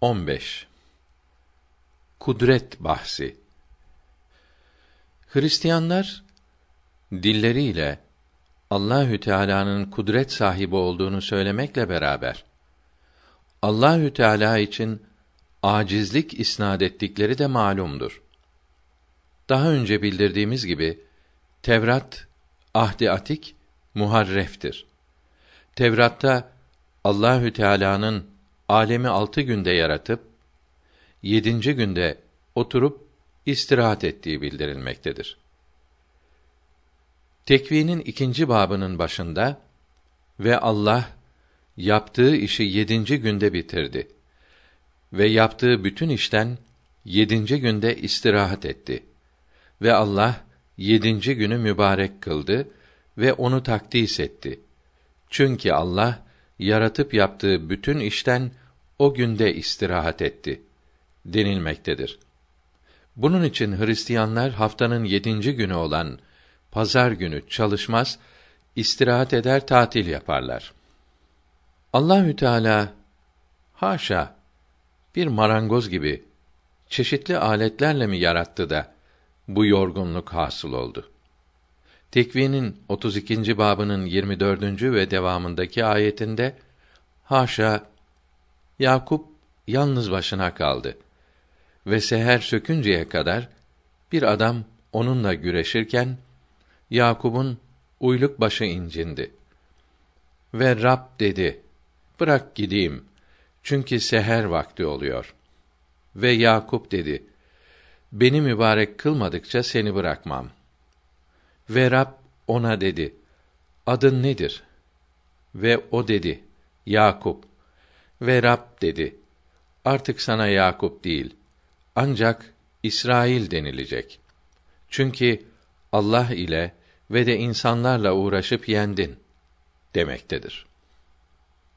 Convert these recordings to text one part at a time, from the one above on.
15 Kudret bahsi Hristiyanlar dilleriyle Allahü Teala'nın kudret sahibi olduğunu söylemekle beraber Allahü Teala için acizlik isnad ettikleri de malumdur. Daha önce bildirdiğimiz gibi Tevrat ahdi atik muharreftir. Tevrat'ta Allahü Teala'nın alemi altı günde yaratıp yedinci günde oturup istirahat ettiği bildirilmektedir. Tekvinin ikinci babının başında ve Allah yaptığı işi yedinci günde bitirdi ve yaptığı bütün işten yedinci günde istirahat etti ve Allah yedinci günü mübarek kıldı ve onu takdis etti. Çünkü Allah yaratıp yaptığı bütün işten o günde istirahat etti denilmektedir. Bunun için Hristiyanlar haftanın yedinci günü olan pazar günü çalışmaz, istirahat eder, tatil yaparlar. Allahü Teala haşa bir marangoz gibi çeşitli aletlerle mi yarattı da bu yorgunluk hasıl oldu? Tekvinin 32. babının 24. ve devamındaki ayetinde haşa Yakup yalnız başına kaldı ve seher sökünceye kadar bir adam onunla güreşirken Yakup'un uyluk başı incindi. Ve Rab dedi: Bırak gideyim. Çünkü seher vakti oluyor. Ve Yakup dedi: Beni mübarek kılmadıkça seni bırakmam. Ve Rab ona dedi: Adın nedir? Ve o dedi: Yakup. Ve Rab dedi: Artık sana Yakup değil, ancak İsrail denilecek. Çünkü Allah ile ve de insanlarla uğraşıp yendin demektedir.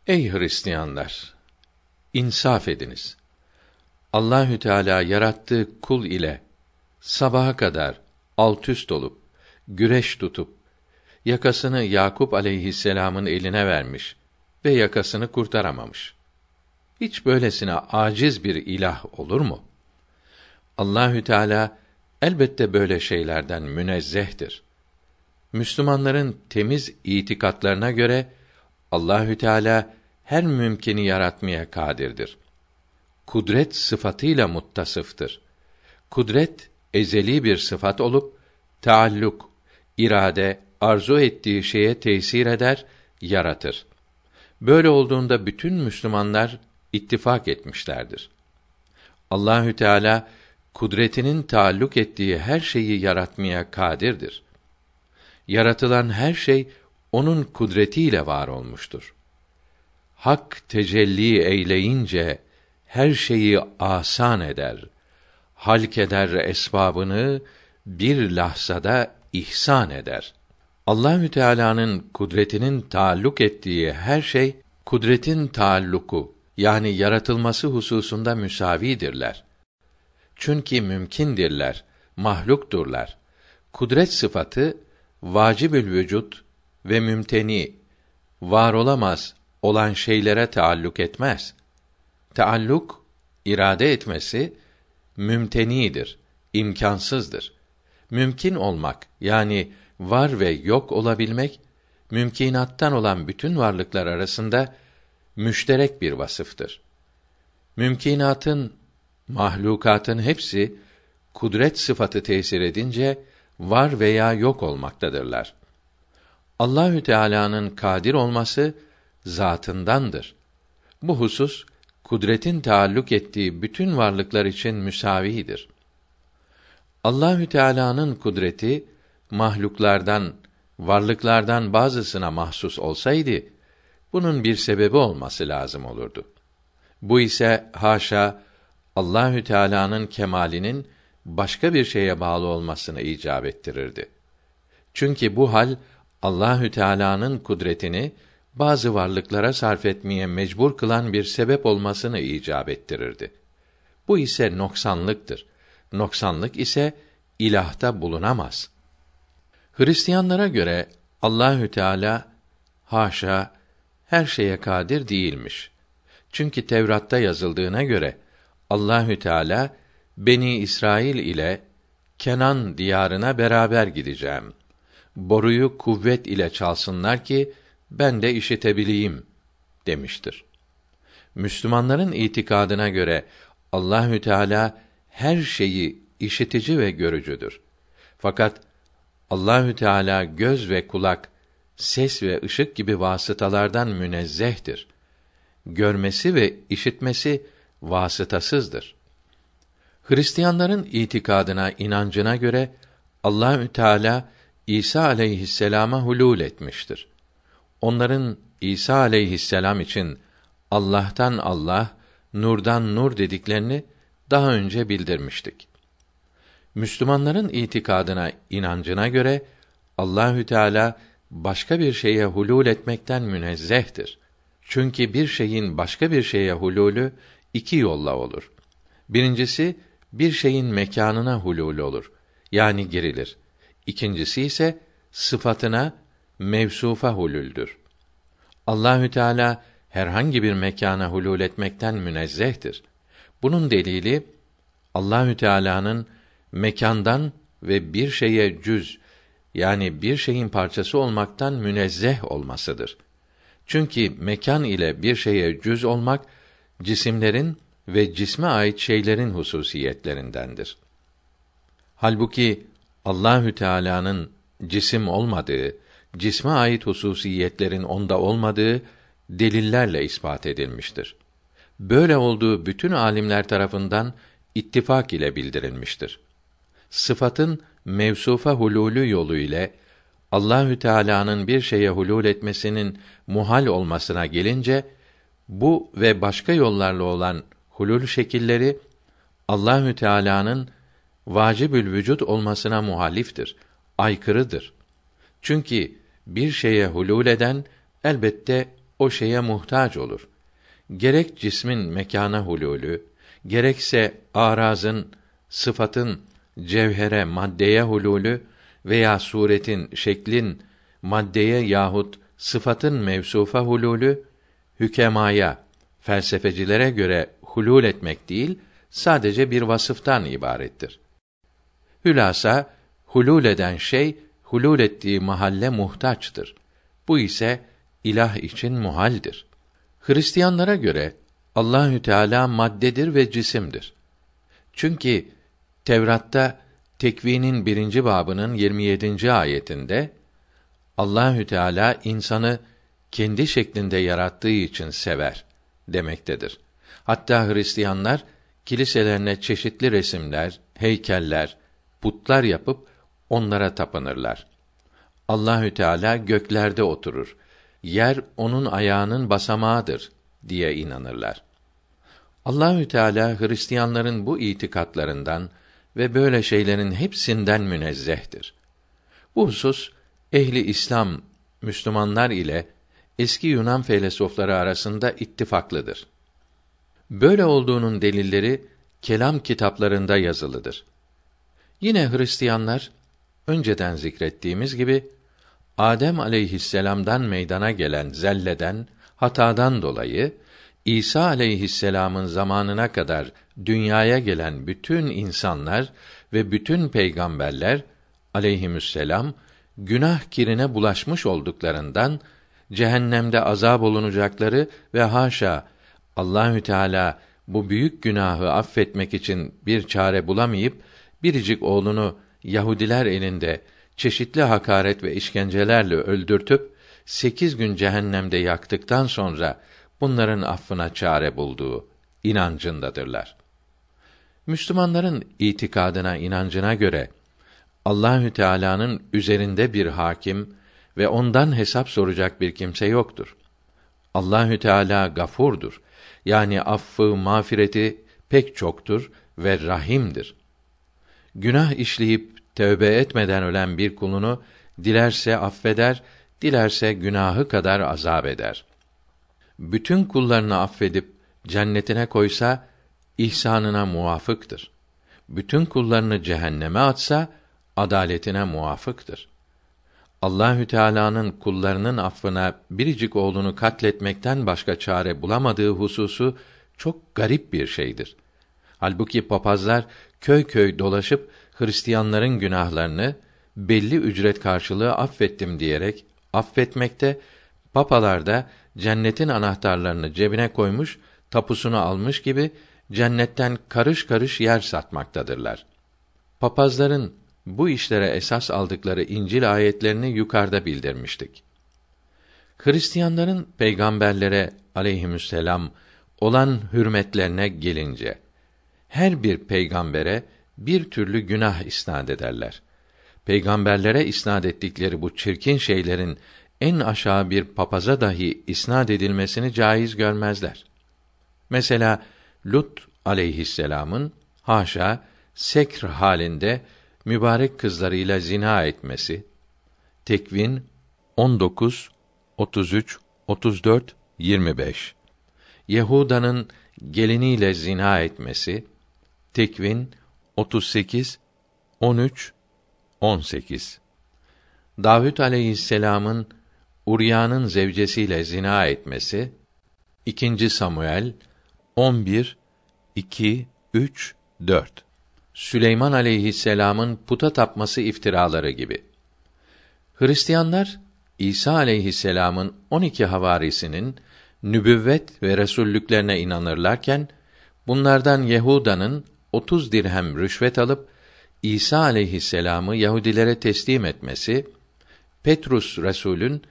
Ey Hristiyanlar, insaf ediniz. Allahü Teala yarattığı kul ile sabaha kadar alt üst olup güreş tutup yakasını Yakup aleyhisselam'ın eline vermiş ve yakasını kurtaramamış. Hiç böylesine aciz bir ilah olur mu? Allahü Teala elbette böyle şeylerden münezzehtir. Müslümanların temiz itikatlarına göre Allahü Teala her mümkini yaratmaya kadirdir. Kudret sıfatıyla muttasıftır. Kudret ezeli bir sıfat olup taalluk, irade, arzu ettiği şeye tesir eder, yaratır. Böyle olduğunda bütün Müslümanlar ittifak etmişlerdir. Allahü Teala kudretinin taalluk ettiği her şeyi yaratmaya kadirdir. Yaratılan her şey onun kudretiyle var olmuştur. Hak tecelli eyleyince her şeyi asan eder. Halk eder esbabını bir lahzada ihsan eder. Allahü Teala'nın kudretinin taalluk ettiği her şey kudretin taalluku yani yaratılması hususunda müsavidirler. Çünkü mümkindirler, mahlukturlar. Kudret sıfatı vacibül vücut ve mümteni var olamaz olan şeylere taalluk etmez. Taalluk irade etmesi mümtenidir, imkansızdır. Mümkün olmak yani var ve yok olabilmek mümkinattan olan bütün varlıklar arasında müşterek bir vasıftır. Mümkinatın mahlukatın hepsi kudret sıfatı tesir edince var veya yok olmaktadırlar. Allahü Teala'nın kadir olması zatındandır. Bu husus kudretin taalluk ettiği bütün varlıklar için müsavidir. Allahü Teala'nın kudreti mahluklardan, varlıklardan bazısına mahsus olsaydı bunun bir sebebi olması lazım olurdu. Bu ise haşa Allahü Teala'nın kemalinin başka bir şeye bağlı olmasını icap ettirirdi. Çünkü bu hal Allahü Teala'nın kudretini bazı varlıklara sarf etmeye mecbur kılan bir sebep olmasını icap ettirirdi. Bu ise noksanlıktır. Noksanlık ise ilahta bulunamaz. Hristiyanlara göre Allahü Teala haşa her şeye kadir değilmiş. Çünkü Tevrat'ta yazıldığına göre Allahü Teala Beni İsrail ile Kenan diyarına beraber gideceğim. Boruyu kuvvet ile çalsınlar ki ben de işitebileyim demiştir. Müslümanların itikadına göre Allahü Teala her şeyi işitici ve görücüdür. Fakat Allahü Teala göz ve kulak, ses ve ışık gibi vasıtalardan münezzehtir. Görmesi ve işitmesi vasıtasızdır. Hristiyanların itikadına, inancına göre Allahü Teala İsa aleyhisselama hulul etmiştir. Onların İsa aleyhisselam için Allah'tan Allah, nurdan nur dediklerini daha önce bildirmiştik. Müslümanların itikadına, inancına göre Allahü Teala başka bir şeye hulul etmekten münezzehtir. Çünkü bir şeyin başka bir şeye hululü iki yolla olur. Birincisi bir şeyin mekanına hulul olur. Yani girilir. İkincisi ise sıfatına mevsufa hulüldür. Allahü Teala herhangi bir mekana hulul etmekten münezzehtir. Bunun delili Allahü Teala'nın mekandan ve bir şeye cüz yani bir şeyin parçası olmaktan münezzeh olmasıdır. Çünkü mekan ile bir şeye cüz olmak cisimlerin ve cisme ait şeylerin hususiyetlerindendir. Halbuki Allahü Teala'nın cisim olmadığı, cisme ait hususiyetlerin onda olmadığı delillerle ispat edilmiştir. Böyle olduğu bütün alimler tarafından ittifak ile bildirilmiştir. Sıfatın mevsufa hululü yolu ile Allahü Teala'nın bir şeye hulul etmesinin muhal olmasına gelince bu ve başka yollarla olan hulul şekilleri Allahü Teala'nın vacibül vücut olmasına muhaliftir, aykırıdır. Çünkü bir şeye hulul eden elbette o şeye muhtaç olur. Gerek cismin mekana hululü, gerekse arazın, sıfatın cevhere, maddeye hululü veya suretin, şeklin maddeye yahut sıfatın mevsufa hululü hükemaya, felsefecilere göre hulul etmek değil, sadece bir vasıftan ibarettir. Hülasa hulul eden şey hulul ettiği mahalle muhtaçtır. Bu ise ilah için muhaldir. Hristiyanlara göre Allahü Teala maddedir ve cisimdir. Çünkü Tevrat'ta Tekvinin birinci babının 27. ayetinde Allahü Teala insanı kendi şeklinde yarattığı için sever demektedir. Hatta Hristiyanlar kiliselerine çeşitli resimler, heykeller, putlar yapıp onlara tapınırlar. Allahü Teala göklerde oturur. Yer onun ayağının basamağıdır diye inanırlar. Allahü Teala Hristiyanların bu itikatlarından ve böyle şeylerin hepsinden münezzehtir. Bu husus ehli İslam Müslümanlar ile eski Yunan felsefeleri arasında ittifaklıdır. Böyle olduğunun delilleri kelam kitaplarında yazılıdır. Yine Hristiyanlar önceden zikrettiğimiz gibi Adem aleyhisselam'dan meydana gelen zelleden, hatadan dolayı İsa aleyhisselam'ın zamanına kadar dünyaya gelen bütün insanlar ve bütün peygamberler aleyhisselam günah kirine bulaşmış olduklarından cehennemde azab olunacakları ve haşa Allahü Teala bu büyük günahı affetmek için bir çare bulamayıp biricik oğlunu Yahudiler elinde çeşitli hakaret ve işkencelerle öldürtüp sekiz gün cehennemde yaktıktan sonra bunların affına çare bulduğu inancındadırlar. Müslümanların itikadına, inancına göre Allahü Teala'nın üzerinde bir hakim ve ondan hesap soracak bir kimse yoktur. Allahü Teala gafurdur. Yani affı, mağfireti pek çoktur ve rahimdir. Günah işleyip tövbe etmeden ölen bir kulunu dilerse affeder, dilerse günahı kadar azap eder. Bütün kullarını affedip cennetine koysa ihsanına muvafıktır. Bütün kullarını cehenneme atsa adaletine muvafıktır. Allahü Teala'nın kullarının affına biricik oğlunu katletmekten başka çare bulamadığı hususu çok garip bir şeydir. Halbuki papazlar köy köy dolaşıp Hristiyanların günahlarını belli ücret karşılığı affettim diyerek affetmekte, papalar da cennetin anahtarlarını cebine koymuş, tapusunu almış gibi cennetten karış karış yer satmaktadırlar. Papazların bu işlere esas aldıkları İncil ayetlerini yukarıda bildirmiştik. Hristiyanların peygamberlere aleyhisselam olan hürmetlerine gelince her bir peygambere bir türlü günah isnad ederler. Peygamberlere isnad ettikleri bu çirkin şeylerin en aşağı bir papaza dahi isnad edilmesini caiz görmezler. Mesela Lut aleyhisselamın haşa sekr halinde mübarek kızlarıyla zina etmesi. Tekvin 19 33 34 25. Yehuda'nın geliniyle zina etmesi. Tekvin 38 13 18. Davud aleyhisselam'ın Urya'nın zevcesiyle zina etmesi. 2. Samuel 11 2 3 4. Süleyman aleyhisselam'ın puta tapması iftiraları gibi. Hristiyanlar İsa aleyhisselam'ın 12 havarisinin nübüvvet ve resullüklerine inanırlarken bunlardan Yehuda'nın 30 dirhem rüşvet alıp İsa aleyhisselam'ı Yahudilere teslim etmesi, Petrus Resulün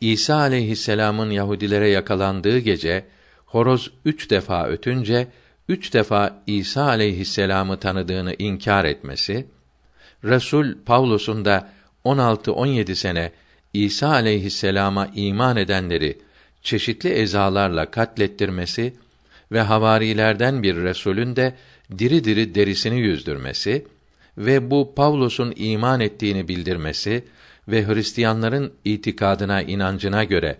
İsa aleyhisselam'ın Yahudilere yakalandığı gece horoz üç defa ötünce üç defa İsa aleyhisselam'ı tanıdığını inkar etmesi, Resul Pavlus'un da 16-17 sene İsa aleyhisselama iman edenleri çeşitli ezalarla katlettirmesi ve havarilerden bir Resulün de diri diri derisini yüzdürmesi ve bu Pavlus'un iman ettiğini bildirmesi ve Hristiyanların itikadına inancına göre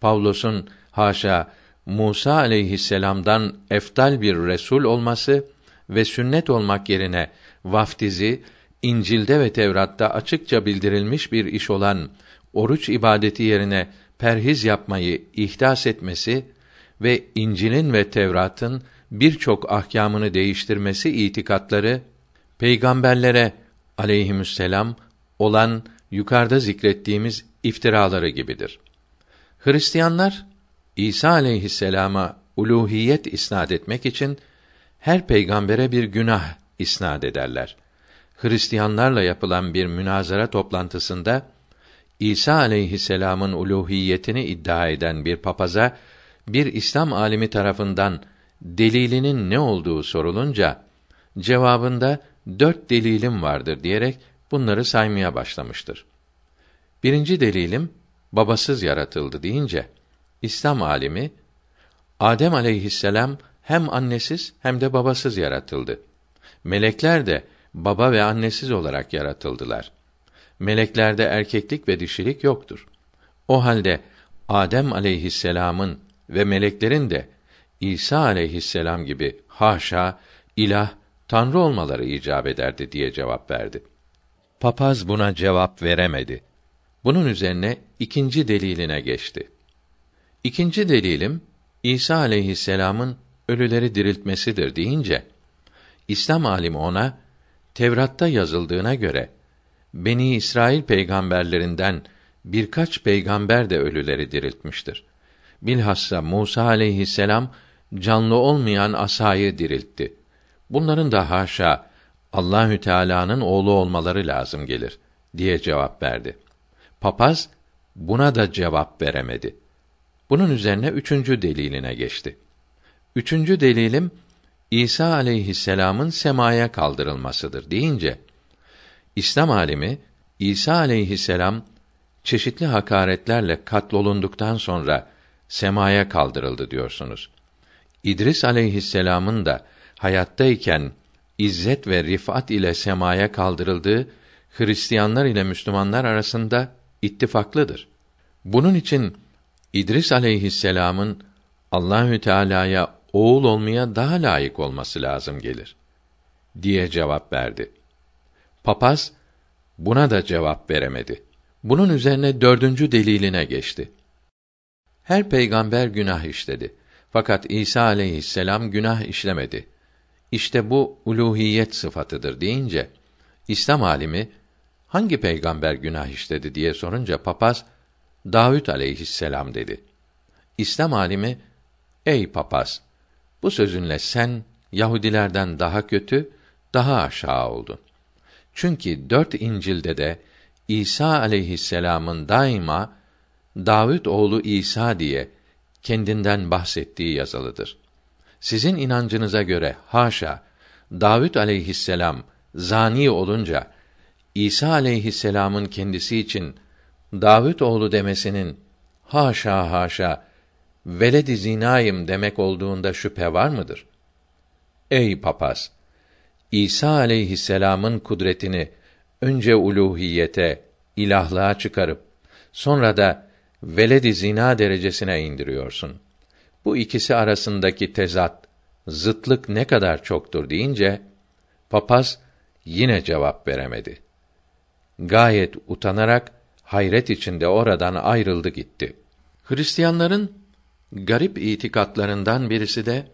Pavlus'un haşa Musa aleyhisselam'dan eftal bir resul olması ve sünnet olmak yerine vaftizi İncil'de ve Tevrat'ta açıkça bildirilmiş bir iş olan oruç ibadeti yerine perhiz yapmayı ihdas etmesi ve İncil'in ve Tevrat'ın birçok ahkamını değiştirmesi itikatları peygamberlere aleyhisselam olan yukarıda zikrettiğimiz iftiraları gibidir. Hristiyanlar İsa aleyhisselama uluhiyet isnad etmek için her peygambere bir günah isnad ederler. Hristiyanlarla yapılan bir münazara toplantısında İsa aleyhisselamın uluhiyetini iddia eden bir papaza bir İslam alimi tarafından delilinin ne olduğu sorulunca cevabında dört delilim vardır diyerek bunları saymaya başlamıştır. Birinci delilim babasız yaratıldı deyince İslam alimi Adem aleyhisselam hem annesiz hem de babasız yaratıldı. Melekler de baba ve annesiz olarak yaratıldılar. Meleklerde erkeklik ve dişilik yoktur. O halde Adem aleyhisselamın ve meleklerin de İsa aleyhisselam gibi haşa ilah tanrı olmaları icap ederdi diye cevap verdi. Papaz buna cevap veremedi. Bunun üzerine ikinci deliline geçti. İkinci delilim İsa aleyhisselam'ın ölüleri diriltmesidir deyince İslam alimi ona Tevrat'ta yazıldığına göre Beni İsrail peygamberlerinden birkaç peygamber de ölüleri diriltmiştir. Bilhassa Musa aleyhisselam canlı olmayan asayı diriltti. Bunların da haşa Allahü Teala'nın oğlu olmaları lazım gelir diye cevap verdi. Papaz buna da cevap veremedi. Bunun üzerine üçüncü deliline geçti. Üçüncü delilim İsa aleyhisselam'ın semaya kaldırılmasıdır deyince İslam alimi İsa aleyhisselam çeşitli hakaretlerle katlolunduktan sonra semaya kaldırıldı diyorsunuz. İdris aleyhisselam'ın da hayattayken izzet ve rifat ile semaya kaldırıldığı Hristiyanlar ile Müslümanlar arasında ittifaklıdır. Bunun için İdris aleyhisselam'ın Allahü Teala'ya oğul olmaya daha layık olması lazım gelir diye cevap verdi. Papaz buna da cevap veremedi. Bunun üzerine dördüncü deliline geçti. Her peygamber günah işledi. Fakat İsa aleyhisselam günah işlemedi. İşte bu uluhiyet sıfatıdır deyince İslam alimi hangi peygamber günah işledi diye sorunca papaz Davud aleyhisselam dedi. İslam alimi ey papaz bu sözünle sen Yahudilerden daha kötü, daha aşağı oldun. Çünkü dört İncil'de de İsa aleyhisselamın daima Davud oğlu İsa diye kendinden bahsettiği yazılıdır. Sizin inancınıza göre haşa Davud aleyhisselam zani olunca İsa aleyhisselamın kendisi için Davud oğlu demesinin haşa haşa veled-i zinayım demek olduğunda şüphe var mıdır? Ey papaz! İsa aleyhisselamın kudretini önce uluhiyete, ilahlığa çıkarıp sonra da veled-i zina derecesine indiriyorsun. Bu ikisi arasındaki tezat, zıtlık ne kadar çoktur deyince papaz yine cevap veremedi. Gayet utanarak hayret içinde oradan ayrıldı gitti. Hristiyanların garip itikatlarından birisi de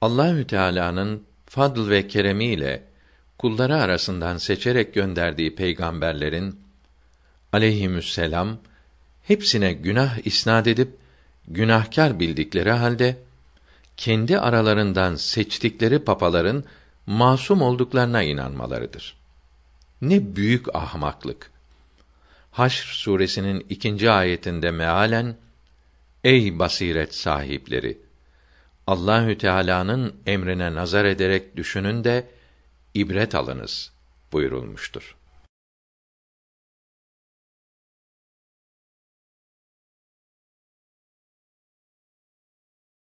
Allahü Teala'nın fadl ve keremiyle kulları arasından seçerek gönderdiği peygamberlerin aleyhisselam hepsine günah isnad edip günahkar bildikleri halde kendi aralarından seçtikleri papaların masum olduklarına inanmalarıdır. Ne büyük ahmaklık. Haşr suresinin ikinci ayetinde mealen Ey basiret sahipleri Allahü Teala'nın emrine nazar ederek düşünün de ibret alınız buyurulmuştur.